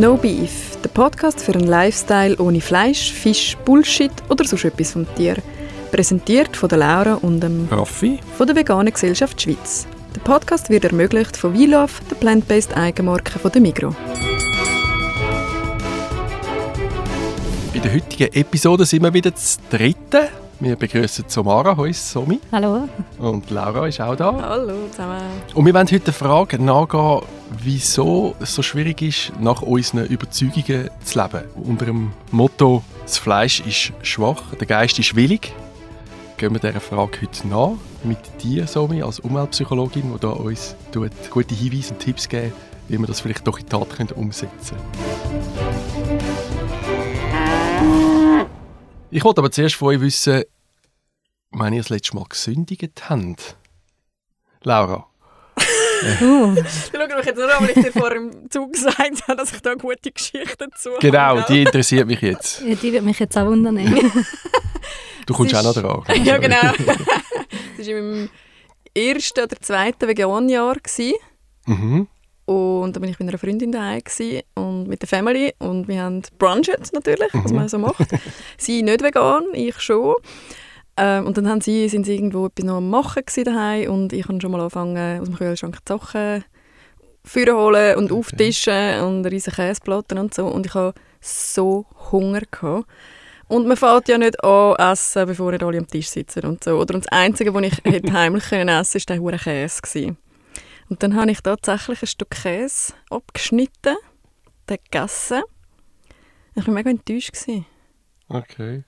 No Beef, der Podcast für einen Lifestyle ohne Fleisch, Fisch, Bullshit oder sonst etwas vom Tier. Präsentiert von der Laura und dem Raffi. von der Veganen Gesellschaft Schweiz. Der Podcast wird ermöglicht von WeLove, der plant-based Eigenmarke von der Migro. Bei der heutigen Episode sind wir wieder das dritte. Wir begrüßen Somara, hoi Somi. Hallo. Und Laura ist auch da. Hallo zusammen. Und wir wollen heute der Frage nachgehen, wieso es so schwierig ist, nach unseren Überzeugungen zu leben. Unter dem Motto, das Fleisch ist schwach, der Geist ist willig. Gehen wir dieser Frage heute nach. Mit dir, Somi, als Umweltpsychologin, die da uns tut, gute Hinweise und Tipps geben, wie wir das vielleicht doch in die Tat können umsetzen können. Ich wollte aber zuerst von euch wissen, wenn ihr das letzte Mal gesündigt habt. Laura. Uh, Ich schaue mich jetzt nur an, weil ich dir vor dem Zug gesagt habe, dass ich da gute Geschichten zu Genau, die interessiert mich jetzt. ja, die würde mich jetzt auch wundern. Du kommst auch noch dran. Ja, genau. das war in meinem ersten oder zweiten Vegan-Jahr. Mhm. Und da bin ich mit einer Freundin daheim und mit der Family und wir haben brunchet natürlich, was man so macht. sie nicht vegan, ich schon. Ähm, und dann haben sie, sind sie irgendwo etwas noch am machen daheim und ich habe schon mal angefangen aus dem Kühlschrank die Sachen vorholen und auftischen und riesige Käseplatten und so und ich hatte so Hunger gehabt. Und man fährt ja nicht an essen, bevor nicht alle am Tisch sitzen und so. Oder und das Einzige, was ich hätte heimlich können essen konnte, war der hure Käse. Gewesen. Und dann habe ich tatsächlich ein Stück Käse abgeschnitten, den gegessen. Ich war mega enttäuscht. Gewesen, Okay.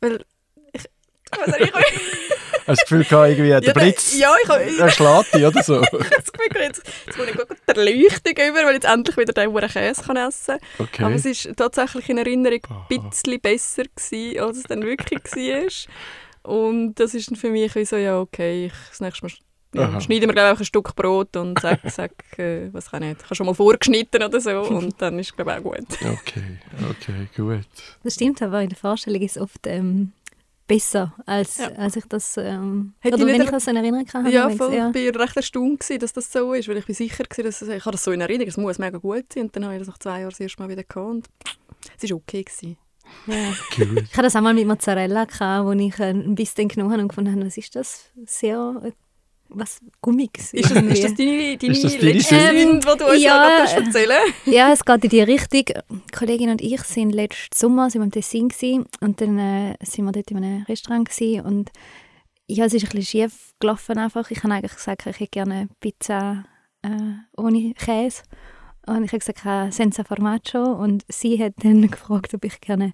weil ich... ich weiß nicht, ich Hast du das Gefühl gehabt, irgendwie der ja, Blitz Ja, ich habe er schlägt dich oder so? das Gefühl, jetzt, jetzt muss ich gut die Erleuchtung über, weil ich jetzt endlich wieder den hure Käse kann essen kann. Okay. Aber es war tatsächlich in Erinnerung ein bisschen besser, gewesen, als es dann wirklich war. Und das ist dann für mich so, ja okay, ich, das nächste Mal ja, schneiden wir glaube ich, ein Stück Brot und sag, sag äh, was kann ich nicht, ich habe schon mal vorgeschnitten oder so und dann ist es glaube ich auch gut. Okay, okay, gut. Das stimmt, aber in der Vorstellung ist es oft ähm, besser, als, Ja. als ich das. Ähm, Hätte oder ich wenn ich das in Erinnerung habe. Ja, voll, ja. ich war recht erstaunt, gewesen, dass das so ist, weil ich bin sicher war, dass es, ich habe das so in Erinnerung, es muss mega gut sein und dann habe ich das nach zwei Jahren das erste Mal wieder gehabt und es war okay. Gewesen. Ja. Ich hatte das einmal mit Mozzarella, gehabt, wo ich äh, ein bisschen genommen habe und gefunden habe, was ist das? Sehr äh, was Gummiges. Ist das, ist das deine, deine Ist das deine letzte Sünde? Sünde, die du uns Ja. noch erzählen Ja, es geht in die Richtung. Die Kollegin und ich sind letzten Sommer sind wir im Tessin gewesen, und dann äh, sind wir dort in einem Restaurant gewesen, und ja, es ist ein bisschen schief gelaufen einfach. Ich habe eigentlich gesagt, ich hätte gerne Pizza äh, ohne Käse. Und ich habe gesagt, äh, senza formaggio. Und sie hat dann gefragt, ob ich gerne,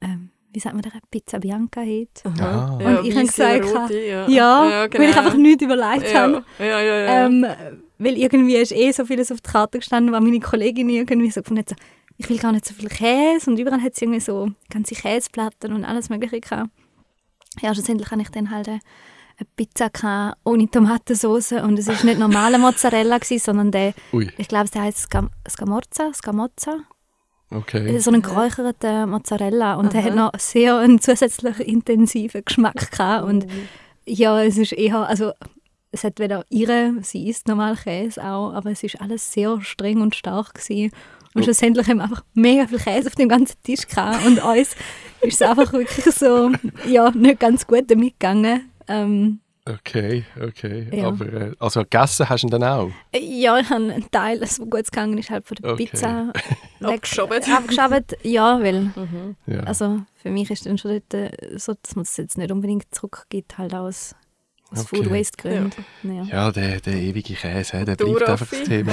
ähm, wie sagt man da, Pizza Bianca hätte. Ah. Und ich habe gesagt, rote, ja. Ja, genau. weil ich einfach nichts überlegt habe. ja. ja, ja, ja. Ähm, weil irgendwie ist eh so vieles auf der Karte gestanden, weil meine Kollegin irgendwie so gefunden hat, so, ich will gar nicht so viel Käse und überall hat sie irgendwie so ganze Käseplatten und alles mögliche gehabt. Ja, schlussendlich habe ich dann halt eine, Pizza gehabt, ohne Tomatensauce und es ist nicht normaler Mozzarella gewesen, sondern der, Ui, ich glaube, der heißt Scam Scamorza, Scamozza. Okay. So einen geräucherten Mozzarella und der Aha. hat noch sehr einen zusätzlich intensiven Geschmack gehabt und ja, es ist eher, also es hat weder ihre, sie isst normal Käse auch, aber es ist alles sehr streng und stark gewesen. Und Oh. schlussendlich haben wir einfach mega viel Käse auf dem ganzen Tisch gehabt und uns ist es einfach wirklich so, ja, nicht ganz gut damit gegangen. Ähm, Okay, okay. Ja. Aber, äh, also gegessen hast du ihn dann auch? ja, ich habe einen Teil, das gut gegangen ist, halt von der Okay. Pizza weg- Abgeschoben. abgeschabt. Ja, weil Mhm. Ja. Also für mich ist dann schon dort äh, so, dass man es jetzt nicht unbedingt zurückgibt, halt auch aus, aus Okay. Food Waste Gründen. Ja. ja, der, der ewige Käse, der Du, bleibt einfach Raffi, das Thema.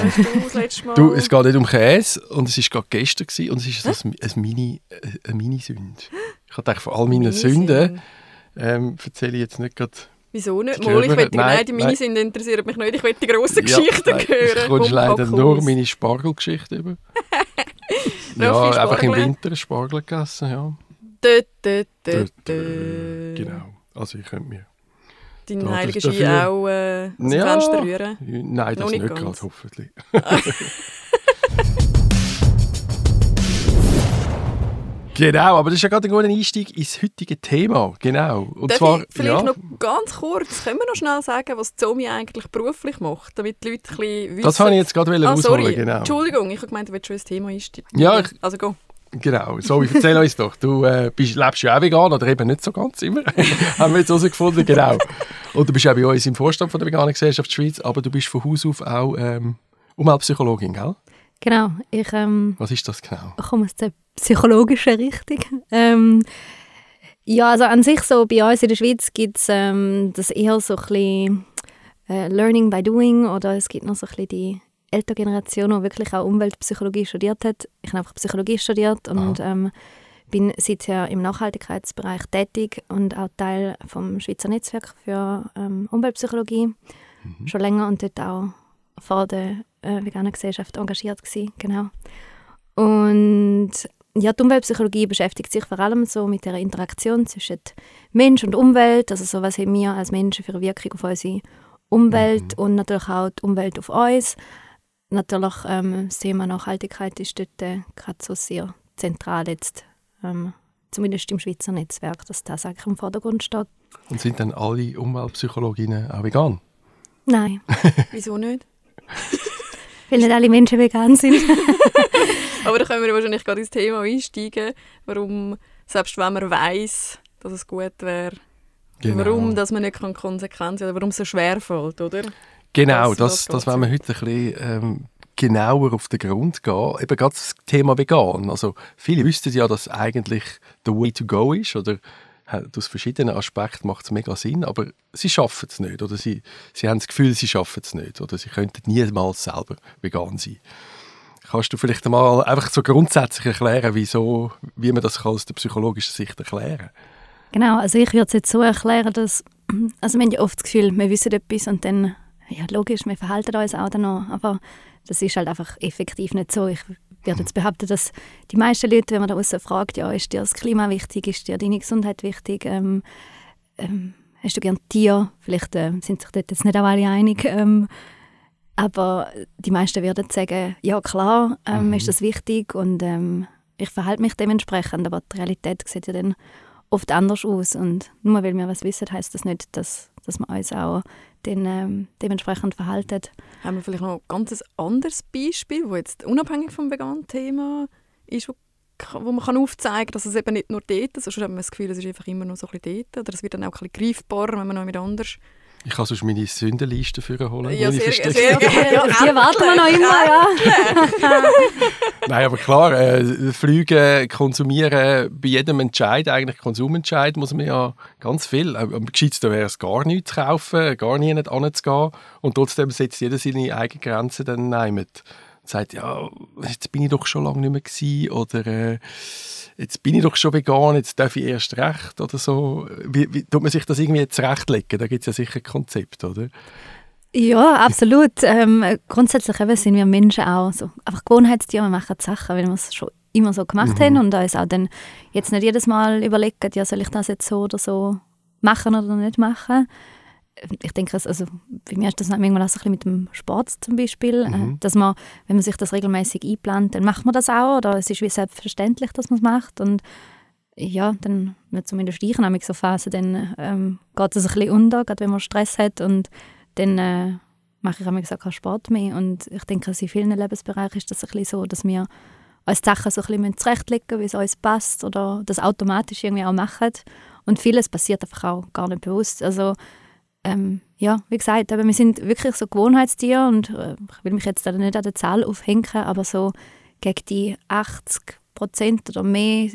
du das? Du, es geht nicht um Käse und es war gerade gestern gewesen, und es ist so ein, ein Mini, äh, eine Mini-Sünde. Ich habe gedacht, von all meinen Sünden ähm, erzähle ich jetzt nicht gerade... Wieso nicht? Mal, ich will Nein, nein, die nein. Minisünden interessieren mich nicht. Ich will die grossen Geschichten nein, hören. Du kommst Komm, leider nur meine Spargelgeschichte über. ja, einfach im. Winter Spargel gegessen, ja. Dö, dö, dö, dö. genau. Also ich könnte mir... Deinen Da, heiligen Ski auch äh, Ja. Fenster rühren. Nein, Noch das nicht nicht ganz. gerade, hoffentlich. Genau, aber das ist ja gerade ein guter Einstieg ins heutige Thema. Genau. Und Darf zwar, ich vielleicht ja, noch ganz kurz, können wir noch schnell sagen, was Zomi eigentlich beruflich macht, damit die Leute ein bisschen wissen. das habe ich jetzt gerade ah, ausholen, sorry. genau. Entschuldigung, ich habe gemeint, du willst schon ins Thema einsteigen. Ja, ich- Also go. Genau, so, erzähl uns doch. Du äh, bist, lebst ja auch vegan, oder eben nicht so ganz immer. Haben wir jetzt herausgefunden, genau. Und du bist auch bei uns im Vorstand von der Veganen Gesellschaft Schweiz, aber du bist von Haus auf auch ähm, Umweltpsychologin, gell? Genau, ich ähm, Was ist das genau? komme aus der psychologischen Richtung. Ähm, ja, also an sich so bei uns in der Schweiz gibt es ähm, das eher so ein bisschen äh, Learning by Doing oder es gibt noch so ein bisschen die ältere Generation, die wirklich auch Umweltpsychologie studiert hat. Ich habe einfach Psychologie studiert und ähm, bin seither im Nachhaltigkeitsbereich tätig und auch Teil vom Schweizer Netzwerk für ähm, Umweltpsychologie schon länger und dort auch vor der äh, veganen Gesellschaft engagiert gewesen, genau. Und ja, die Umweltpsychologie beschäftigt sich vor allem so mit der Interaktion zwischen Mensch und Umwelt, also so was haben wir als Menschen für eine Wirkung auf unsere Umwelt und natürlich auch die Umwelt auf uns. Natürlich ähm, das Thema Nachhaltigkeit ist dort äh, gerade so sehr zentral jetzt, ähm, zumindest im Schweizer Netzwerk, dass das eigentlich im Vordergrund steht. Und sind dann alle Umweltpsychologinnen auch vegan? Nein, Wieso nicht? weil nicht alle Menschen vegan sind. Aber da können wir wahrscheinlich gerade ins Thema einsteigen, warum, selbst wenn man weiß, dass es gut wäre, Genau. warum dass man nicht kann Konsequenzen oder warum es so schwer fällt, oder? Genau, das, das geht's wollen wir heute ein bisschen ähm, genauer auf den Grund gehen. Eben gerade das Thema vegan. Also viele wüssten ja, dass eigentlich the way to go ist oder aus verschiedenen Aspekten macht es mega Sinn, aber sie schaffen es nicht oder sie, sie haben das Gefühl, sie schaffen es nicht oder sie könnten niemals selber vegan sein. Kannst du vielleicht mal einfach so grundsätzlich erklären, wieso, wie man das kann aus der psychologischen Sicht erklären kann? Genau, also ich würde es jetzt so erklären, dass also wir ja oft das Gefühl, wir wissen etwas und dann, ja logisch, wir verhalten uns auch danach, aber das ist halt einfach effektiv nicht so. Ich würde jetzt behaupten, dass die meisten Leute, wenn man da außen fragt, ja, ist dir das Klima wichtig, ist dir deine Gesundheit wichtig, ähm, ähm, hast du gern Tier? Vielleicht äh, sind sich dort jetzt nicht auch alle einig, ähm, aber die meisten würden sagen, ja klar, ähm, ist das wichtig und ähm, ich verhalte mich dementsprechend, aber die Realität sieht ja dann oft anders aus und nur weil wir was wissen, heißt das nicht, dass, dass wir uns auch den, ähm, dementsprechend verhalten. Haben wir vielleicht noch ein ganz anderes Beispiel, wo jetzt unabhängig vom veganen Thema ist, wo, wo man kann aufzeigen kann, dass es eben nicht nur dort ist, sonst hat man das Gefühl, es ist einfach immer noch so ein bisschen dort. Oder es wird dann auch ein bisschen greifbarer, wenn man noch mit anders... Ich kann sonst meine Sündenliste für holen. Ja, sehr, sehr gerne. Auf die warten wir noch immer, ja. Nein, aber klar, äh, Flüge, konsumieren, bei jedem Entscheid, eigentlich Konsumentscheid, muss man ja ganz viel. Am am gescheitsten wäre es, gar nichts zu kaufen, gar nie nicht anzugehen. Und trotzdem setzt jeder seine eigenen Grenzen dann ein mit sagt, ja, jetzt bin ich doch schon lange nicht mehr gewesen, oder äh, jetzt bin ich doch schon vegan, jetzt darf ich erst recht oder so. Wie, wie tut man sich das irgendwie zurechtlegen? Da gibt es ja sicher ein Konzept, oder? Ja, absolut. Ähm, grundsätzlich eben sind wir Menschen auch so einfach Gewohnheitstiere. Wir machen Sachen, weil wir es schon immer so gemacht haben und uns auch dann jetzt nicht jedes Mal überlegen, ja, soll ich das jetzt so oder so machen oder nicht machen. Ich denke, also, bei mir ist das manchmal auch so ein bisschen mit dem Sport zum Beispiel, äh, dass man, wenn man sich das regelmäßig einplant, dann macht man das auch oder es ist wie selbstverständlich, dass man es macht und ja, dann zumindest ich nämlich so Phasen, dann ähm, geht es ein bisschen unter, gerade wenn man Stress hat und dann äh, mache ich auch gesagt keinen Sport mehr und ich denke, also in vielen Lebensbereichen ist das ein bisschen so, dass wir uns die Sachen so ein bisschen zurechtlegen wie es uns passt oder das automatisch irgendwie auch machen und vieles passiert einfach auch gar nicht bewusst. Also ähm, ja, wie gesagt, eben, wir sind wirklich so Gewohnheitstiere und äh, ich will mich jetzt da nicht an der Zahl aufhängen, aber so gegen die 80 Prozent oder mehr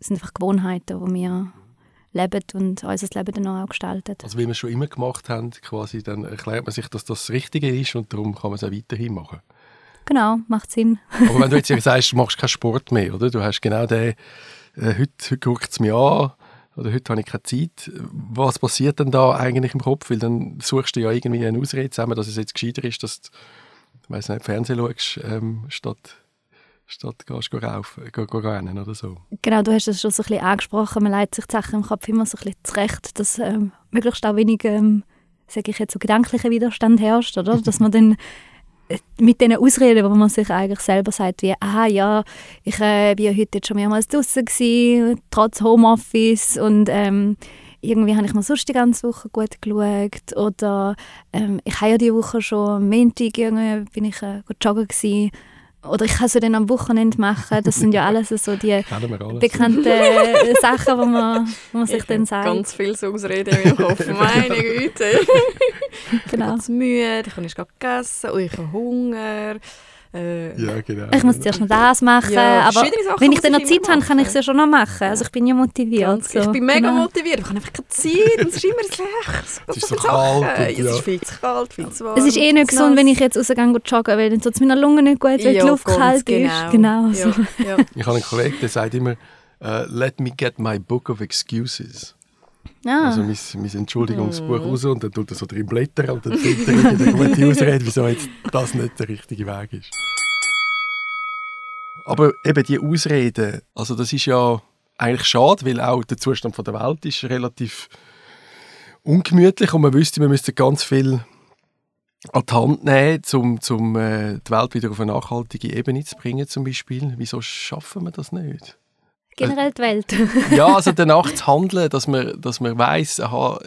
sind einfach Gewohnheiten, wo wir leben und unser Leben dann auch gestalten. Also wie wir es schon immer gemacht haben, quasi, dann erklärt man sich, dass das das Richtige ist und darum kann man es auch weiterhin machen. Genau, macht Sinn. Aber wenn du jetzt sagst, du machst keinen Sport mehr, oder? Du hast genau den, äh, heute, heute guckt es mich an, oder heute habe ich keine Zeit. Was passiert denn da eigentlich im Kopf? Weil dann suchst du ja irgendwie eine Ausrede zusammen, dass es jetzt gescheiter ist, dass du, ich weiss nicht, Fernsehen schaust, ähm, statt, statt gehst, go rauf, go, go rennen oder so. Genau, du hast es schon so ein bisschen angesprochen, man leitet sich die Sachen im Kopf immer so ein bisschen zurecht, dass ähm, möglichst auch wenig, ähm, sage ich jetzt, so gedanklicher Widerstand herrscht, oder? Dass man dann mit diesen Ausreden, wo man sich eigentlich selber sagt, wie, ah ja, ich äh, bin ja heute jetzt schon mehrmals draußen gewesen, trotz Homeoffice und ähm, irgendwie habe ich mir sonst die ganze Woche gut geschaut oder ähm, ich habe ja die Woche schon am Montag bin ich äh, joggen gewesen oder ich kann es dann am Wochenende machen. Das sind ja alles so die bekannten Sachen, wo man, wo man sich ich dann sagt. ganz viel so Ausreden in meinem Kopf. Meine Güte. genau. Ich bin müde, ich habe nicht gegessen, oder ich habe Hunger. Äh, Ja, genau. Ich muss zuerst noch das machen, Ja, aber wenn ich dann noch ich Zeit habe, kann ich es ja schon noch machen. Also ich bin ja motiviert. Ganz, so. Ich bin mega Genau. motiviert, ich habe einfach keine Zeit und es ist immer schlecht. Es ist so kalt Es ist viel zu kalt, viel zu warm. Es ist eh nicht gesund, nass. wenn ich jetzt rausgehe und joggen, weil dann tut es meiner Lunge nicht gut, weil Ja, die Luft kalt genau. ist. Genau. Ja, so. ja. Ich habe einen Kollegen, der sagt immer, äh, let me get my book of excuses. Ah. Also mein, mein Entschuldigungsbuch Mhm. raus und dann tut er so drin blättern und dann findet er eine gute Ausrede, wieso jetzt das nicht der richtige Weg ist. Aber eben die Ausreden, also das ist ja eigentlich schade, weil auch der Zustand von der Welt ist relativ ungemütlich und man wüsste, man müsste ganz viel an die Hand nehmen, um zum, äh, die Welt wieder auf eine nachhaltige Ebene zu bringen zum Beispiel. Wieso schaffen wir das nicht? Generell die Welt. ja, also danach zu handeln, dass man, dass man weiss, aha,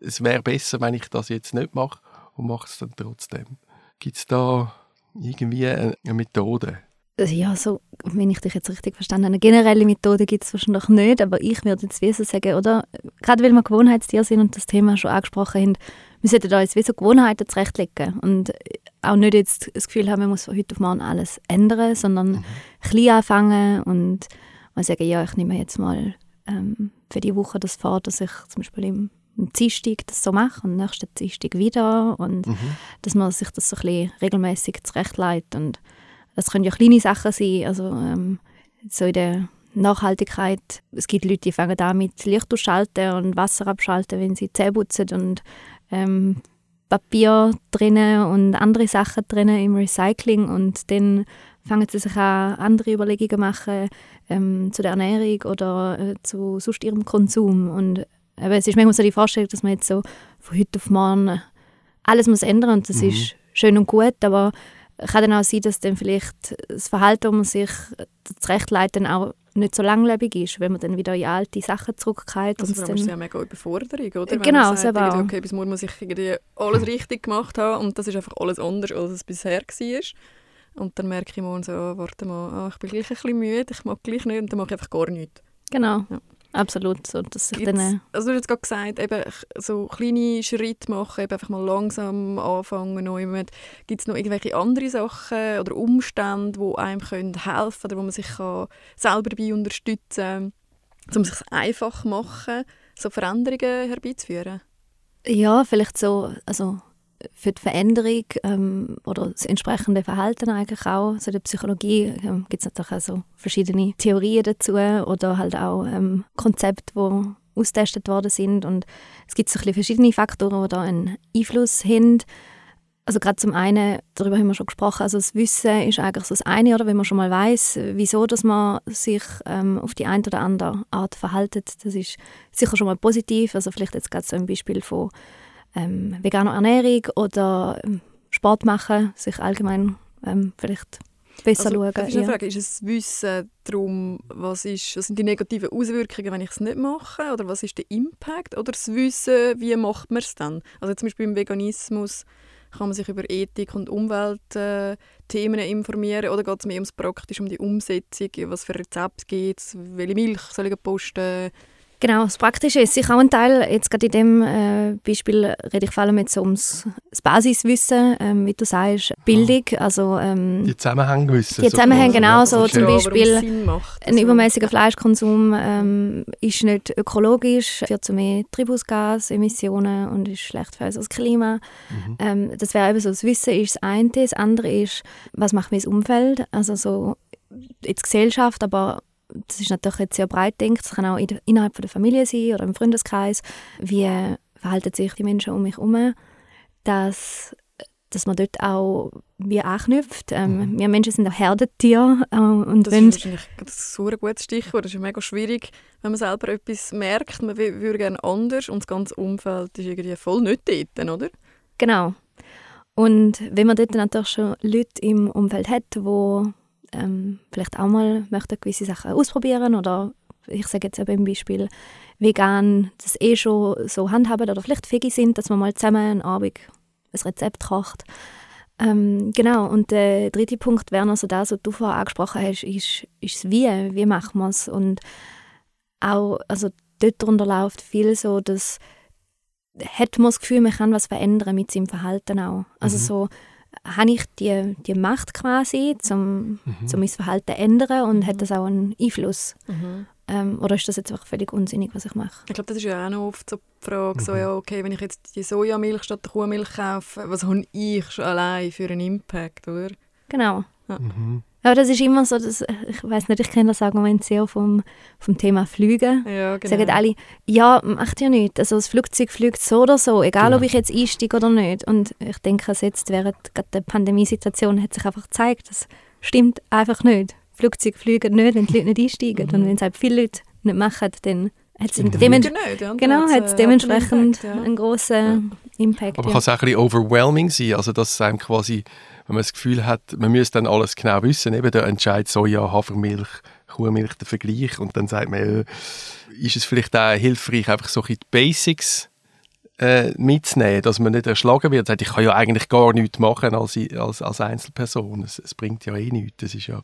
es wäre besser, wenn ich das jetzt nicht mache und mache es dann trotzdem. Gibt es da irgendwie eine, eine Methode? Also ja, so, wenn ich dich jetzt richtig verstanden habe, eine generelle Methode gibt es wahrscheinlich nicht, aber ich würde jetzt wie so sagen, oder? Gerade weil wir Gewohnheitstiere sind und das Thema schon angesprochen haben, wir sollten uns wie so Gewohnheiten zurechtlegen und auch nicht jetzt das Gefühl haben, man muss von heute auf morgen alles ändern, sondern klein anfangen und mal sagen, ja, ich nehme jetzt mal ähm, für die Woche das vor, dass ich zum Beispiel im, am Dienstag das so mache und nächsten Dienstag wieder und dass man sich das so ein bisschen regelmäßig zurechtlegt und das können ja kleine Sachen sein, also ähm, so in der Nachhaltigkeit. Es gibt Leute, die fangen an mit Licht ausschalten und Wasser abschalten, wenn sie Zähne putzen und ähm, Papier drinnen und andere Sachen drinnen im Recycling und dann fangen sie sich an, andere Überlegungen machen ähm, zu der Ernährung oder äh, zu sonst ihrem Konsum und eben, es ist manchmal so die Vorstellung, dass man jetzt so von heute auf morgen alles muss ändern und das ist schön und gut, aber kann dann auch sein, dass dann vielleicht das Verhalten, das man sich zurechtlegt, dann auch nicht so langlebig ist, wenn man dann wieder in alte Sachen zurückkehrt. Also allem ist dann, ja mega Überforderung, oder? Wenn Genau, man sagt, okay, bis morgen muss ich irgendwie alles richtig gemacht haben und das ist einfach alles anders, als es bisher war. Und dann merke ich morgen so, oh, warte mal, ah, ich bin gleich ein bisschen müde, ich mag gleich nicht und dann mache ich einfach gar nichts. genau, Ja. absolut. So, dass ich dann, äh, also du hast gerade gesagt, eben so kleine Schritte machen, eben einfach mal langsam anfangen. Gibt es noch irgendwelche andere Sachen oder Umstände, die einem können helfen oder wo man sich kann selber dabei unterstützen kann, um es sich einfach machen, so Veränderungen herbeizuführen? ja, vielleicht so, also für die Veränderung ähm, oder das entsprechende Verhalten eigentlich auch. So in der Psychologie ähm, gibt es natürlich auch so verschiedene Theorien dazu oder halt auch ähm, Konzepte, die ausgetestet worden sind. Und es gibt so ein verschiedene Faktoren, die da einen Einfluss haben. Also gerade zum einen, darüber haben wir schon gesprochen, also das Wissen ist eigentlich so das eine, oder wenn man schon mal weiß, wieso dass man sich ähm, auf die eine oder andere Art verhaltet, das ist sicher schon mal positiv. Also vielleicht jetzt gerade so ein Beispiel von ähm, veganer Ernährung oder ähm, Sport machen, sich allgemein ähm, vielleicht besser Also, schauen. darf ich ja. fragen, ist es Wissen darum, was, ist, was sind die negativen Auswirkungen, wenn ich es nicht mache? Oder was ist der Impact? Oder das Wissen, wie macht man es dann? Also zum Beispiel im Veganismus kann man sich über Ethik und Umweltthemen äh, informieren oder geht es mehr ums Praktische, um die Umsetzung? Was für Rezepte gibt es? Welche Milch soll ich posten? Genau, das Praktische ist sicher auch ein Teil. Jetzt gerade in dem äh, Beispiel rede ich vor allem jetzt ums das Basiswissen, ähm, wie du sagst, Bildung, also ähm, Die Zusammenhänge wissen. Die Zusammenhänge, genau, so zum Ja, warum es Beispiel macht. Ein übermäßiger Fleischkonsum ähm, ist nicht ökologisch, führt zu mehr Treibhausgasemissionen und ist schlecht für unser Klima. Mhm. Ähm, das wäre eben so, das Wissen ist das eine. Das andere ist, was macht mein Umfeld? Also so jetzt Gesellschaft, aber das ist natürlich jetzt sehr breit denkt. Es kann auch innerhalb von der Familie sein oder im Freundeskreis. Wie verhalten sich die Menschen um mich herum? Dass, dass man dort auch wie anknüpft. Ähm, Wir Menschen sind auch Herdentiere. Äh, und Das wenn ist wahrscheinlich das ein gutes Stichwort. Das ist mega schwierig, wenn man selber etwas merkt, man wü- würde gerne anders und das ganze Umfeld ist irgendwie voll nicht dort, oder? Genau. Und wenn man dort natürlich schon Leute im Umfeld hat, die ähm, vielleicht auch mal möchten gewisse Sachen ausprobieren oder ich sage jetzt eben im Beispiel vegan das eh schon so handhaben oder vielleicht fähig sind, dass man mal zusammen einen Abend ein Rezept kocht. Ähm, genau, und der dritte Punkt wäre also das, was du vorher angesprochen hast, ist, ist das Wie, wie machen wir es und auch, also dort darunter läuft viel so, dass hat man das Gefühl, man kann was verändern mit seinem Verhalten auch. Also mhm. so habe ich die, die Macht quasi, um mhm. Zum mein Verhalten zu ändern und hat das auch einen Einfluss. Mhm. Ähm, oder ist das jetzt einfach völlig unsinnig, was ich mache? Ich glaube, das ist ja auch noch oft so die Frage, mhm. so, ja, okay, wenn ich jetzt die Sojamilch statt der Kuhmilch kaufe, was habe ich schon allein für einen Impact, oder? Genau. Ja. Mhm. Ja, das ist immer so, dass, ich weiß nicht, ich kenne das Argument sehr vom, vom Thema Flügen. Ja, genau. Sagen alle, ja, macht ja nichts. Also das Flugzeug fliegt so oder so, egal genau. ob ich jetzt einsteige oder nicht. Und ich denke, jetzt während der Pandemiesituation hat sich einfach gezeigt, das stimmt einfach nicht. Flugzeuge fliegen nicht, wenn die Leute nicht einsteigen. Mhm. Und wenn es halt viele Leute nicht machen, dann hat es dements ja, genau, hat's äh, dementsprechend Impact, ja. einen grossen ja. Impact. Aber kann es auch ein bisschen overwhelming sein, also dass es einem quasi wenn man das Gefühl hat, man müsste dann alles genau wissen, eben der Entscheid Soja, Hafermilch, Kuhmilch, der Vergleich und dann sagt man, äh, ist es vielleicht auch hilfreich, einfach so ein die Basics äh, mitzunehmen, dass man nicht erschlagen wird. Sagt, ich kann ja eigentlich gar nichts machen als, als, als Einzelperson. Es, es bringt ja eh nichts. Das ist ja,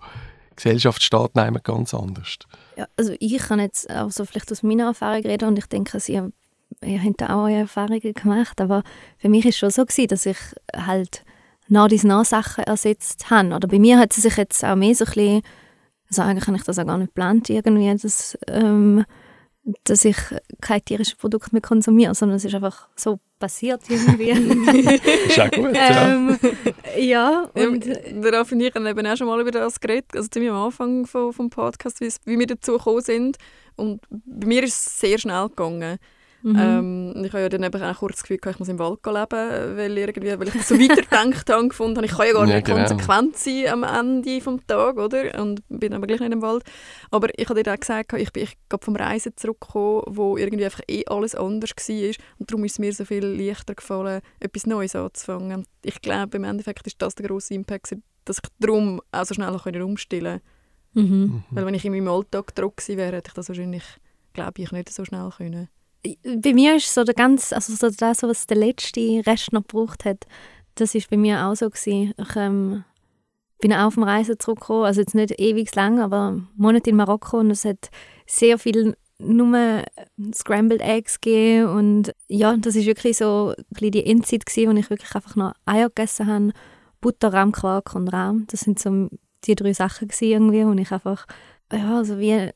Gesellschaft steht ganz anders. Ja, also ich kann jetzt auch vielleicht aus meiner Erfahrung reden und ich denke, Sie haben, ihr habt auch eure Erfahrungen gemacht, aber für mich ist es schon so gewesen, dass ich halt nach dies nach Sachen ersetzt haben. Oder bei mir hat sie sich jetzt auch mehr so ein bisschen, also eigentlich habe ich das auch gar nicht geplant irgendwie, dass, ähm, dass ich kein tierisches Produkt mehr konsumiere, sondern es ist einfach so passiert irgendwie. ist auch gut, ja. ähm, ja, und ja, darauf und ich haben eben auch schon mal über das geredet, also ziemlich am Anfang vom, vom Podcast, wie wir dazu gekommen sind. Und bei mir ist es sehr schnell gegangen. Mhm. Ähm, ich habe ja dann eben auch kurz das Gefühl, ich muss im Wald leben, weil, irgendwie, weil ich das so weitergedacht habe, gefunden habe, ich kann ja gar nicht ja, genau. konsequent sein am Ende des Tages, oder? Und bin aber gleich nicht im Wald. Aber ich habe dir auch gesagt, ich bin ich vom Reisen zurückgekommen, wo irgendwie einfach eh alles anders war und darum ist es mir so viel leichter gefallen, etwas Neues anzufangen. Ich glaube, im Endeffekt ist das der grosse Impact, dass ich darum auch so schnell umstellen konnte. Mhm. Weil wenn ich in meinem Alltag gewesen wäre, hätte ich das wahrscheinlich, glaube ich, nicht so schnell können bei mir ist so der ganz, also so das, was der letzte Rest noch gebraucht hat, das ist bei mir auch so gewesen. Ich ähm, bin auf dem Reisen zurückgekommen, also jetzt nicht ewig lang, aber Monate in Marokko und es hat sehr viel nur Scrambled Eggs gegeben und ja, das ist wirklich so ein die Endzeit gewesen, wo ich wirklich einfach noch Eier gegessen habe, Butter, Rahmquark und Rahm. Das sind so die drei Sachen gewesen irgendwie, wo ich einfach ja, also wie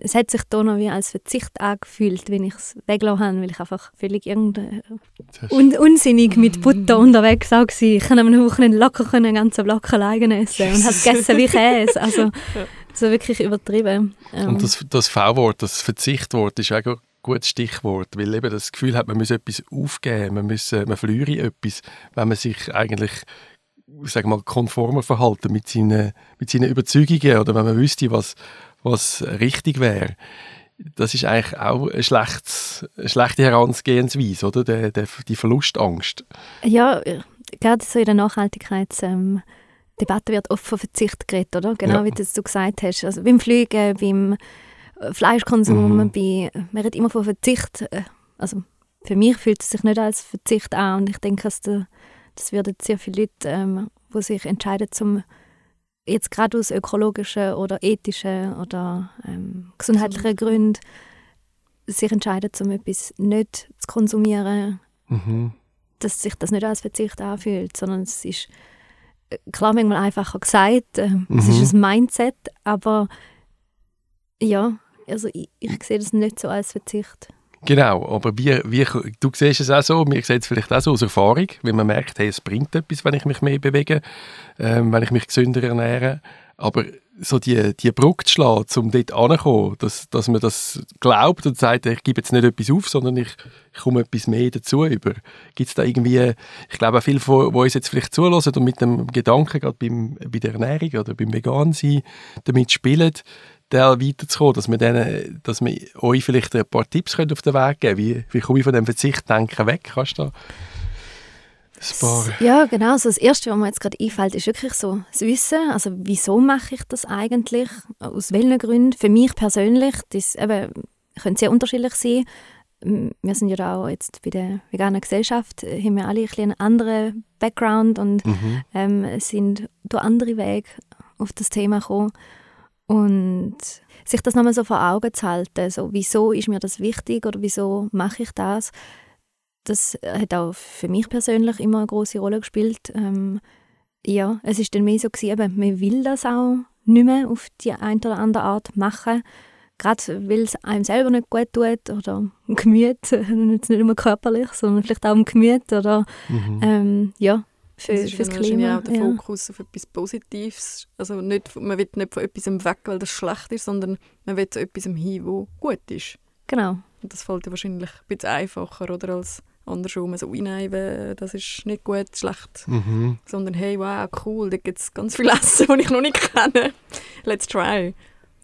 es hat sich da noch wie als Verzicht angefühlt, wenn ich es weggelassen habe, weil ich einfach völlig irgendein un unsinnig mit Butter unterwegs war. Ich konnte am Wochenende locker einen ganzen Block alleine essen und habe gegessen wie Käse. Also so wirklich übertrieben. Ähm. Und das, das V-Wort, das Verzichtwort ist auch ein gutes Stichwort, weil eben das Gefühl hat, man muss etwas aufgeben, man, muss, man verliere etwas, wenn man sich eigentlich sag mal, konformer verhalten mit seinen, mit seinen Überzeugungen oder wenn man wüsste, was, was richtig wäre. Das ist eigentlich auch eine, eine schlechte Herangehensweise, oder? Der, der, die Verlustangst. Ja, gerade so in der Nachhaltigkeitsdebatte ähm, wird oft von Verzicht geredet, oder? Genau ja. wie das du gesagt hast. Also beim Fliegen, beim äh, Fleischkonsum, mhm. bei, man redet immer von Verzicht. Äh, also für mich fühlt es sich nicht als Verzicht an und ich denke, dass das würden sehr viele Leute, ähm, die sich entscheiden, zum jetzt gerade aus ökologischen oder ethischen oder ähm, gesundheitlichen Gründen sich entscheiden, um etwas nicht zu konsumieren, mhm. dass sich das nicht als Verzicht anfühlt, sondern es ist äh, klar manchmal einfacher gesagt, äh, mhm. es ist ein Mindset, aber ja, also ich, ich sehe das nicht so als Verzicht. Genau, aber wie, wie, du siehst es auch so, mir sieht es vielleicht auch so aus Erfahrung, wenn man merkt, hey, es bringt etwas, wenn ich mich mehr bewege, ähm, wenn ich mich gesünder ernähre. Aber so die, die Brücke zu schlagen, um dort anzukommen, dass, dass man das glaubt und sagt, ich gebe jetzt nicht etwas auf, sondern ich, ich komme etwas mehr dazu über. Gibt es da irgendwie, ich glaube auch viele, die uns jetzt vielleicht zulassen und mit dem Gedanken, gerade beim, bei der Ernährung oder beim Vegansein, damit spielen, da weiterzukommen, dass wir, denen, dass wir euch vielleicht ein paar Tipps auf den Weg geben können. Wie, wie komme ich von dem Verzichtdenken weg? Kannst du da. Ja, genau. Also das Erste, was mir jetzt gerade einfällt, ist wirklich so das Wissen. Also wieso mache ich das eigentlich? Aus welchen Gründen? Für mich persönlich, das eben, können sehr unterschiedlich sein. Wir sind ja da auch jetzt bei der veganen Gesellschaft, äh, haben wir alle ein einen anderen Background und Mhm. ähm, sind durch andere Wege auf das Thema gekommen. Und sich das nochmal so vor Augen zu halten, so, wieso ist mir das wichtig oder wieso mache ich das, das hat auch für mich persönlich immer eine große Rolle gespielt. Ähm, ja, es ist dann mehr so gewesen, eben, man will das auch nicht mehr auf die eine oder andere Art machen, gerade weil es einem selber nicht gut tut oder im Gemüt, jetzt nicht nur körperlich, sondern vielleicht auch im Gemüt oder Mhm. ähm, ja, für, Das ist fürs Klima. auch der ja. Fokus auf etwas Positives. Also nicht, man will nicht von etwas weg, weil das schlecht ist, sondern man will zu etwas hin, wo gut ist. Genau. Und das fällt ja wahrscheinlich ein bisschen einfacher oder als andersrum. So, «Ui, nein, we- das ist nicht gut, schlecht. Mhm. Sondern hey, wow, cool, da gibt es ganz viel Essen, das ich noch nicht kenne. Let's try.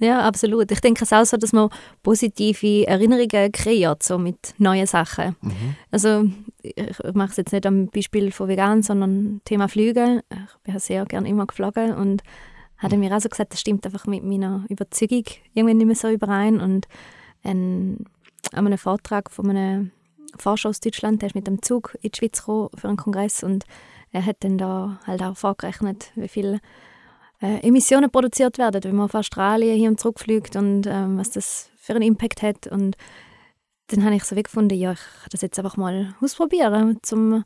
Ja, absolut. Ich denke es auch so, dass man positive Erinnerungen kreiert, so mit neuen Sachen. Mhm. Also ich mache es jetzt nicht am Beispiel von vegan, sondern Thema Flüge. Ich bin sehr gerne immer geflogen und hat er mir auch so gesagt, das stimmt einfach mit meiner Überzeugung irgendwie nicht mehr so überein. Und ein, an einem Vortrag von einem Forscher aus Deutschland, der ist mit dem Zug in die Schweiz gekommen für einen Kongress und er hat dann da halt auch vorgerechnet, wie viel äh, Emissionen produziert werden, wenn man auf Australien hier und zurück fliegt und ähm, was das für einen Impact hat. Und dann habe ich so weggefunden, ja, ich kann das jetzt einfach mal ausprobieren, zum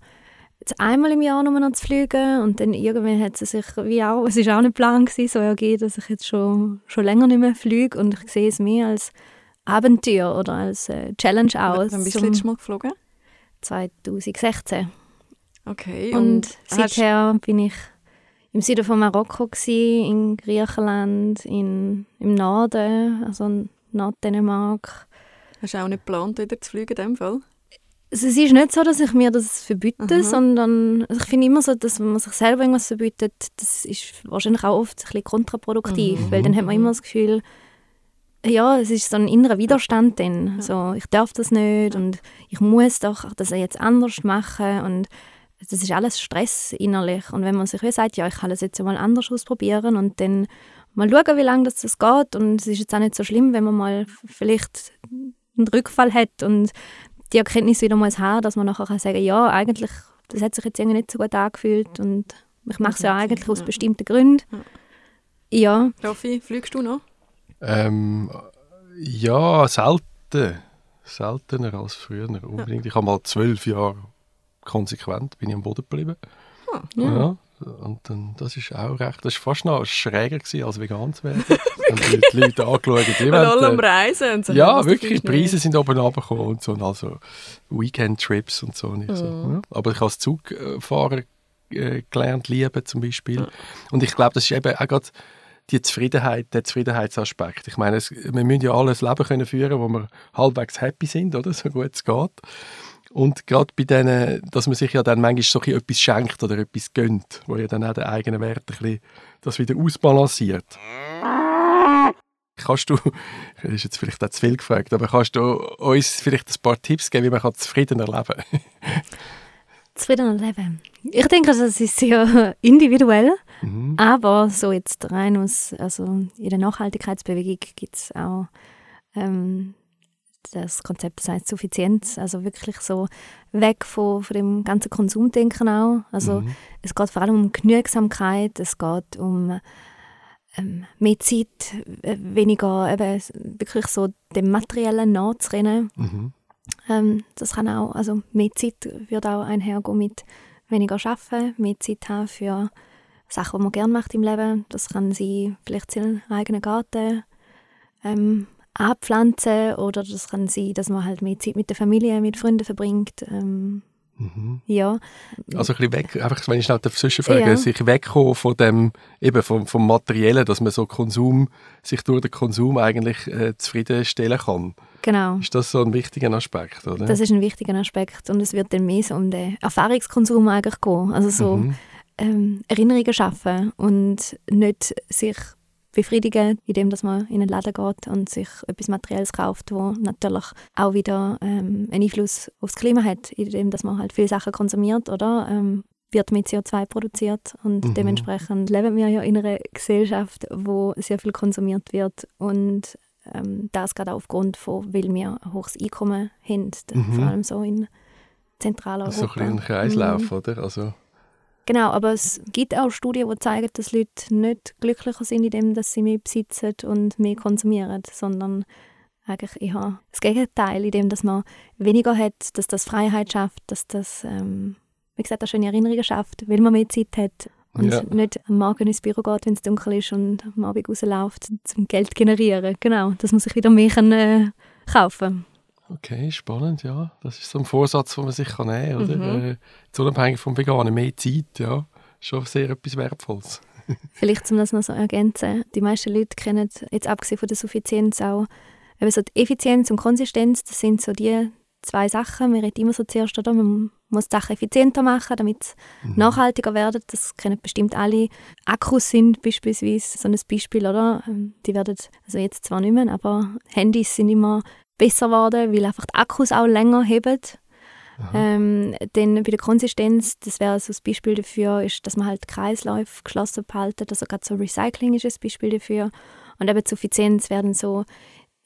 jetzt einmal im Jahr nur noch zu fliegen und dann irgendwann hat sie sich wie auch, es war auch nicht Plan gewesen, so ergeben, dass ich jetzt schon, schon länger nicht mehr fliege und ich sehe es mehr als Abenteuer oder als äh, Challenge aus. Wann bist du letztes Mal geflogen? 2016. Okay. Und, hast- seither bin ich im Süden von Marokko, gewesen, in Griechenland, in, im Norden, also Norddänemark. hast du auch nicht geplant, wieder zu fliegen in dem Fall? Also es ist nicht so, dass ich mir das verbiete, Mhm. sondern also ich finde immer so, dass man sich selber irgendwas verbietet, das ist wahrscheinlich auch oft ein bisschen kontraproduktiv, Mhm. weil dann hat man immer das Gefühl, ja, es ist so ein innerer Widerstand dann. So, ich darf das nicht und ich muss doch das jetzt anders machen und das ist alles Stress innerlich. Und wenn man sich wie sagt, ja, ich kann das jetzt mal anders ausprobieren und dann mal schauen, wie lange das, das geht und es ist jetzt auch nicht so schlimm, wenn man mal vielleicht einen Rückfall hat und die Erkenntnis wieder mal haben, dass man nachher kann sagen ja, eigentlich, das hat sich jetzt irgendwie nicht so gut angefühlt und ich mache es ja eigentlich aus bestimmten Gründen. Ja, Raffi, fliegst du noch? Ähm, ja, selten. Seltener als früher. Unbedingt. Ich habe mal zwölf Jahre konsequent bin ich am Boden geblieben. Ah, ja. Ja. Und dann, das ist auch recht, das war fast noch schräger gewesen, als vegan zu werden. Haben die, Leute angeschaut, die alle am wollen, Reisen und so. Ja, wirklich, die. Preise sind oben runtergekommen und so. Und also Weekend-Trips und so. Nicht so Mhm. ja. Aber ich habe als Zugfahrer äh, gelernt, lieben zum Beispiel. Ja. Und ich glaube, das ist eben auch gerade die Zufriedenheit, der Zufriedenheitsaspekt. Ich meine, es, wir müssen ja alles Leben können führen, wo wir halbwegs happy sind, oder? So gut es geht. Und gerade bei denen, dass man sich ja dann manchmal so ein bisschen etwas schenkt oder etwas gönnt, wo ja dann auch den eigenen Wert ein bisschen das wieder ausbalanciert. Kannst du, das ist jetzt vielleicht auch zu viel gefragt, aber kannst du uns vielleicht ein paar Tipps geben, wie man zufriedener leben kann? zufriedener Leben. Ich denke, das ist sehr individuell, Mhm. aber so jetzt rein aus, also in der Nachhaltigkeitsbewegung gibt es auch ähm, das Konzept, heißt Suffizienz, also wirklich so weg von, von dem ganzen Konsumdenken auch. Also Mhm. es geht vor allem um Genügsamkeit, es geht um ähm, mehr Zeit, äh, weniger eben wirklich so dem Materiellen nachzurennen. Mhm. Ähm, das kann auch, also mehr Zeit wird auch einhergehen mit weniger arbeiten, mehr Zeit haben für Sachen, die man gerne macht im Leben. Das kann sein, vielleicht seinen eigenen Garten ähm, anpflanzen oder das kann sein, dass man halt mehr Zeit mit der Familie, mit Freunden verbringt. Ähm, Mhm. ja, Also ein bisschen weg, einfach, wenn ich schnell zwischenfrage, Ja. sich wegkommen von dem, eben vom, vom Materiellen, dass man so Konsum, sich durch den Konsum eigentlich äh, zufriedenstellen kann. genau. Ist das so ein wichtiger Aspekt, oder? Das ist ein wichtiger Aspekt und es wird dann mehr so um den Erfahrungskonsum eigentlich gehen. Also so Mhm. ähm, Erinnerungen schaffen und nicht sich befriedigen, indem dass man in einen Laden geht und sich etwas Materielles kauft, wo natürlich auch wieder ähm, einen Einfluss aufs Klima hat, indem dass man halt viele Sachen konsumiert, oder? Ähm, wird mit CO2 produziert und mhm. dementsprechend leben wir ja in einer Gesellschaft, wo sehr viel konsumiert wird und ähm, das gerade aufgrund von, weil wir ein hohes Einkommen haben, mhm. vor allem so in Zentraleuropa. So ein, ein Kreislauf, mhm. oder? Also Genau, aber es gibt auch Studien, die zeigen, dass Leute nicht glücklicher sind, indem dass sie mehr besitzen und mehr konsumieren, sondern eigentlich eher das Gegenteil, indem dass man weniger hat, dass das Freiheit schafft, dass das, ähm, wie gesagt, auch schöne Erinnerungen schafft, weil man mehr Zeit hat und ja. nicht am Morgen ins Büro geht, wenn es dunkel ist und am Abend rausläuft, zum Geld generieren. Genau, dass man sich wieder mehr kann, äh, kaufen kann. Okay, spannend, ja. Das ist so ein Vorsatz, den man sich kann nehmen kann, mhm. Äh, unabhängig vom Veganen, mehr Zeit, ja. Schon sehr etwas Wertvolles. Vielleicht, um das noch so ergänzen, die meisten Leute kennen, jetzt abgesehen von der Suffizienz auch, eben so die Effizienz und Konsistenz, das sind so die zwei Sachen. Man redet immer so zuerst, oder? Man muss die Sachen effizienter machen, damit sie mhm. nachhaltiger werden. Das kennen bestimmt alle. Akkus sind beispielsweise so ein Beispiel, oder? Ähm, die werden, also jetzt zwar nicht mehr, aber Handys sind immer besser geworden, weil einfach die Akkus auch länger heben. Ähm, dann bei der Konsistenz, das wäre so ein Beispiel dafür, ist, dass man halt Kreisläufe geschlossen behalten. Also gerade so Recycling ist ein Beispiel dafür. Und eben Suffizienz werden so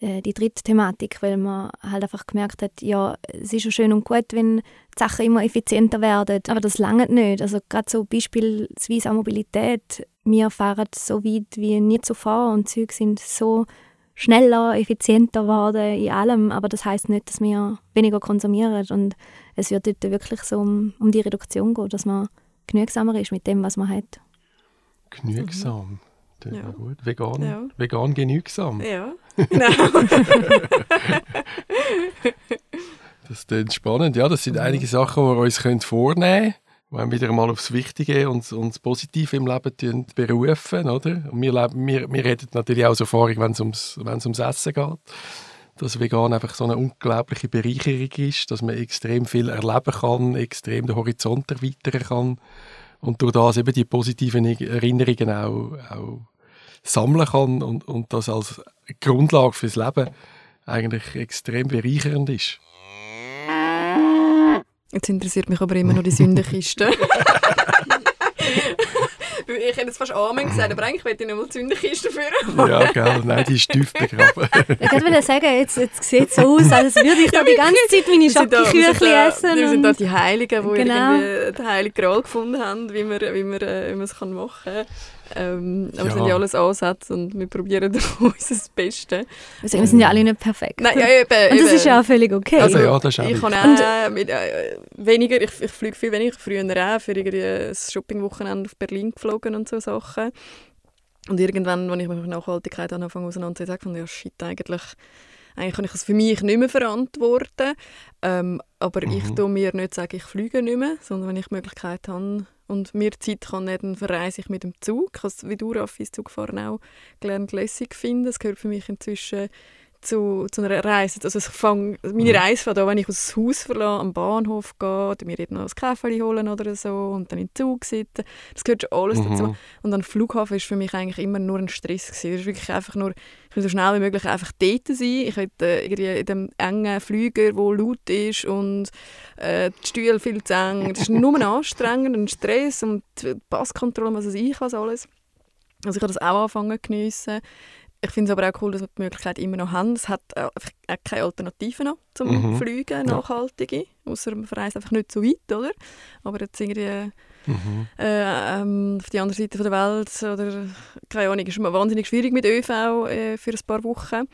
äh, die dritte Thematik, weil man halt einfach gemerkt hat, ja, es ist schon schön und gut, wenn die Sachen immer effizienter werden, aber das langt nicht. Also gerade so beispielsweise auch Mobilität. Wir fahren so weit wie nie zuvor und Züge sind so schneller, effizienter werden in allem, aber das heißt nicht, dass wir weniger konsumieren und es wird dort wirklich so um, um die Reduktion gehen, dass man genügsamer ist mit dem, was man hat. Genügsam, das ja. gut. Vegan, ja. vegan genügsam. Ja, genau. das ist spannend. Ja, das sind mhm. einige Sachen, die wir uns vornehmen können wenn wieder mal aufs Wichtige und, und das Positive im Leben berufen, oder? Und wir, wir, wir reden natürlich auch aus Erfahrung, wenn es ums, ums Essen geht, dass vegan einfach so eine unglaubliche Bereicherung ist, dass man extrem viel erleben kann, extrem den Horizont erweitern kann und durch das eben die positiven Erinnerungen auch, auch sammeln kann und, und das als Grundlage fürs Leben eigentlich extrem bereichernd ist. Jetzt interessiert mich aber immer noch die Sündenkiste. ich hätte jetzt fast Amen gesagt, aber eigentlich wollte ich noch mal die Sündenkiste führen. ja, gell, nein, die ist tief begraben. ich wollte sagen, jetzt, jetzt sieht es so aus, als würde ich da die ganze Zeit meine Schokoküchli essen. Wir sind da die Heiligen, die genau. irgendwie den Heiligen Gral gefunden haben, wie man, wie man, äh, wie man es machen kann. Ähm, aber ja. es sind ja alles Ansätze und wir probieren unser Bestes. Also, wir sind ja alle nicht perfekt. Nein, ja, eben, und das eben. ist ja auch völlig okay. Also, ja, das ist auch ich kann auch mit, äh, weniger, ich, ich fliege viel weniger, früher auch für irgendwie ein Shoppingwochenende auf Berlin geflogen und so Sachen. Und irgendwann, als ich mich mit Nachhaltigkeit angefangen auseinanderzusetzen, fand ich, ja shit, eigentlich eigentlich kann ich es für mich nicht mehr verantworten. Ähm, aber mhm. ich tue mir nicht sagen, ich fliege nicht mehr, sondern wenn ich die Möglichkeit habe, und mir Zeit kann, dann verreise ich mit dem Zug. Ich habe es wie du, Raffi, Zugfahren auch gelernt, lässig finden. Das gehört für mich inzwischen zu, zu einer Reise. Also ich fang, meine mhm. Reise fängt an, wenn ich aus dem Haus verlasse, am Bahnhof gehe, oder mir noch ein Kaffee holen oder so und dann in den Zug sitzen. Das gehört schon alles mhm. dazu. Und dann Flughafen ist für mich eigentlich immer nur ein Stress gewesen. Das ist wirklich einfach nur, ich will so schnell wie möglich einfach dort sein. Ich will äh, irgendwie in dem engen Flüger, wo laut ist und äh, die Stühle viel zu eng. Das ist nur anstrengend, ein Stress und die Passkontrolle, was weiß ich was alles. Also ich habe das auch angefangen zu geniessen. Ich finde es aber auch cool, dass wir die Möglichkeit immer noch haben. Es hat äh, einfach keine Alternativen noch zum mhm. Fliegen, nachhaltige. Außer man verreist einfach nicht so weit, oder? Aber jetzt irgendwie mhm. äh, ähm, auf die andere Seite der Welt oder keine Ahnung, ist wahnsinnig schwierig mit ÖV äh, für ein paar Wochen.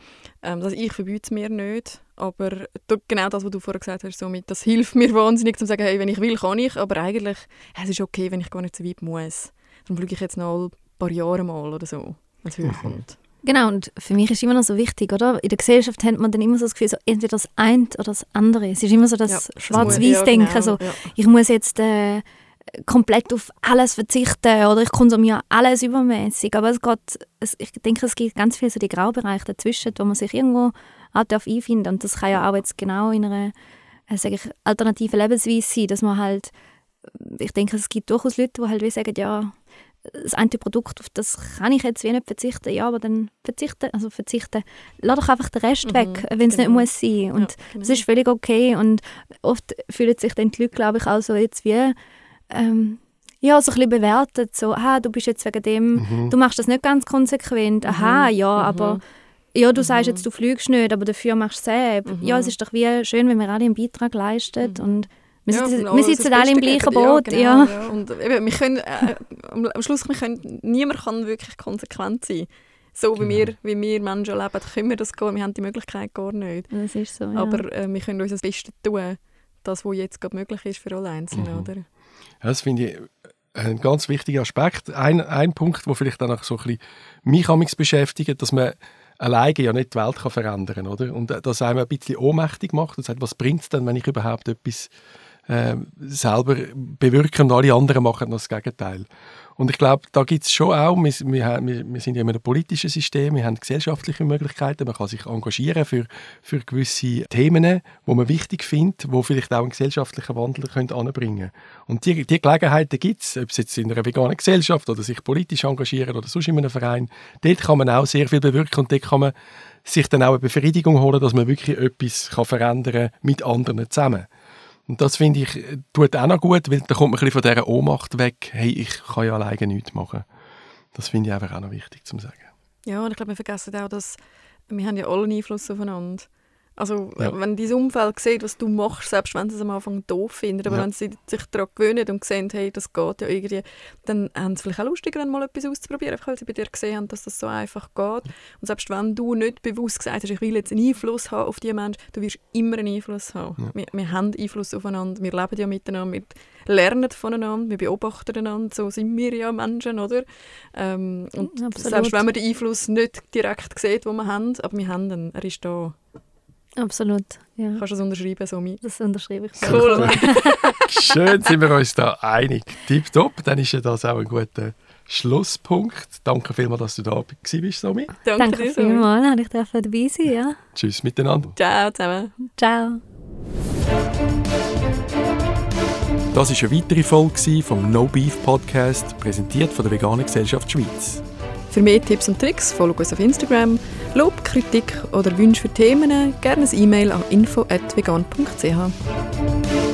Ähm, also ich verbiete es mir nicht. Aber genau das, was du vorher gesagt hast, somit, das hilft mir wahnsinnig, zu sagen, hey, wenn ich will, kann ich. Aber eigentlich, ja, es ist okay, wenn ich gar nicht so weit muss. Dann fliege ich jetzt noch ein paar Jahre mal oder so, wenn es mhm. kommt. Genau, und für mich ist immer noch so wichtig, oder? In der Gesellschaft hat man dann immer so das Gefühl, so entweder das eine oder das andere. Es ist immer so das ja, Schwarz-Weiß-Denken. Ja, genau, so, ja. Ich muss jetzt äh, komplett auf alles verzichten oder ich konsumiere alles übermäßig. Aber es geht, es, ich denke, es gibt ganz viele so die Graubereiche dazwischen, wo man sich irgendwo auch darf einfinden Und das kann ja auch jetzt genau in einer äh, sage ich, alternativen Lebensweise sein, dass man halt, ich denke, es gibt durchaus Leute, die halt wie sagen, ja, das eine Produkt, auf das kann ich jetzt wie nicht verzichten, ja, aber dann verzichten, also verzichten, lass doch einfach den Rest Mhm, weg, wenn es genau. nicht muss sein. Und Ja, genau. das ist völlig okay und oft fühlen sich dann die Leute, glaube ich, auch so jetzt wie, ähm, ja, so ein bisschen bewertet, so, aha, du bist jetzt wegen dem, Mhm. du machst das nicht ganz konsequent, aha, ja, Mhm. aber ja, du sagst Mhm. jetzt, du fliegst nicht, aber dafür machst du selbst. Mhm. Ja, es ist doch wie schön, wenn wir alle einen Beitrag leisten Mhm. und wir Ja, sitzen, und wir sitzen alle im gleichen. Boot, genau, ja. ja. Und eben, wir können, äh, am, Schluss, wir können, niemand kann wirklich konsequent sein. So wie, Genau. wir, wie wir Menschen leben, können wir das gar Wir haben die Möglichkeit gar nicht. Das ist so, ja. Aber äh, wir können unser Bestes tun, das, was jetzt gerade möglich ist für alle Einzelnen. Mhm. Oder? Ja, das finde ich ein ganz wichtiger Aspekt. Ein, ein Punkt, der vielleicht dann auch so ein bisschen mich amigs beschäftigt, dass man alleine ja nicht die Welt kann verändern kann. Oder? Und äh, das einem ein bisschen ohnmächtig macht und sagt, was bringt es denn, wenn ich überhaupt etwas äh, selber bewirke und alle anderen machen das Gegenteil. Und ich glaube, da gibt es schon auch, wir, wir, wir, sind ja in einem politischen System, wir haben gesellschaftliche Möglichkeiten, man kann sich engagieren für, für gewisse Themen, wo man wichtig findet, wo vielleicht auch einen gesellschaftlichen Wandel können anbringen Und die, die Gelegenheiten gibt es, ob es jetzt in einer veganen Gesellschaft oder sich politisch engagieren oder sonst in einem Verein, dort kann man auch sehr viel bewirken und dort kann man sich dann auch eine Befriedigung holen, dass man wirklich etwas kann verändern kann mit anderen zusammen. Und das finde ich, äh, tut auch noch gut, weil da kommt man ein bisschen von dieser Ohnmacht weg, hey, ich kann ja alleine nichts machen. Das finde ich einfach auch noch wichtig zu sagen. Ja, und ich glaube, wir vergessen auch, dass wir haben ja alle einen Einfluss aufeinander. Also Ja. wenn dein Umfeld sieht, was du machst, selbst wenn sie es am Anfang doof finden, aber Ja. wenn sie sich daran gewöhnen und sehen, hey, das geht ja irgendwie, dann haben sie vielleicht auch lustiger, dann mal etwas auszuprobieren, einfach weil sie bei dir gesehen haben, dass das so einfach geht. Und selbst wenn du nicht bewusst gesagt hast, ich will jetzt einen Einfluss haben auf die Menschen, du wirst immer einen Einfluss haben. Ja. Wir, wir haben Einfluss aufeinander, wir leben ja miteinander, wir lernen voneinander, wir beobachten einander, so sind wir ja Menschen, oder? Ähm, und Absolut. selbst wenn man den Einfluss nicht direkt sieht, den wir haben, aber wir haben ihn, er ist da. Absolut, ja. Kannst du es unterschreiben, Somi? Das unterschreibe ich. Cool. Schön sind wir uns da einig. Tipptopp, dann ist ja das auch ein guter Schlusspunkt. Danke vielmals, dass du da warst, Somi. Danke, Danke dir, Somi. vielmals, dass ich dabei sein ja. Tschüss miteinander. Ciao zusammen. Ciao. Das war eine weitere Folge vom No Beef Podcast, präsentiert von der Veganen Gesellschaft Schweiz. Für mehr Tipps und Tricks folge uns auf Instagram. Lob, Kritik oder Wünsche für Themen gerne ein E-Mail an info.vegan.ch.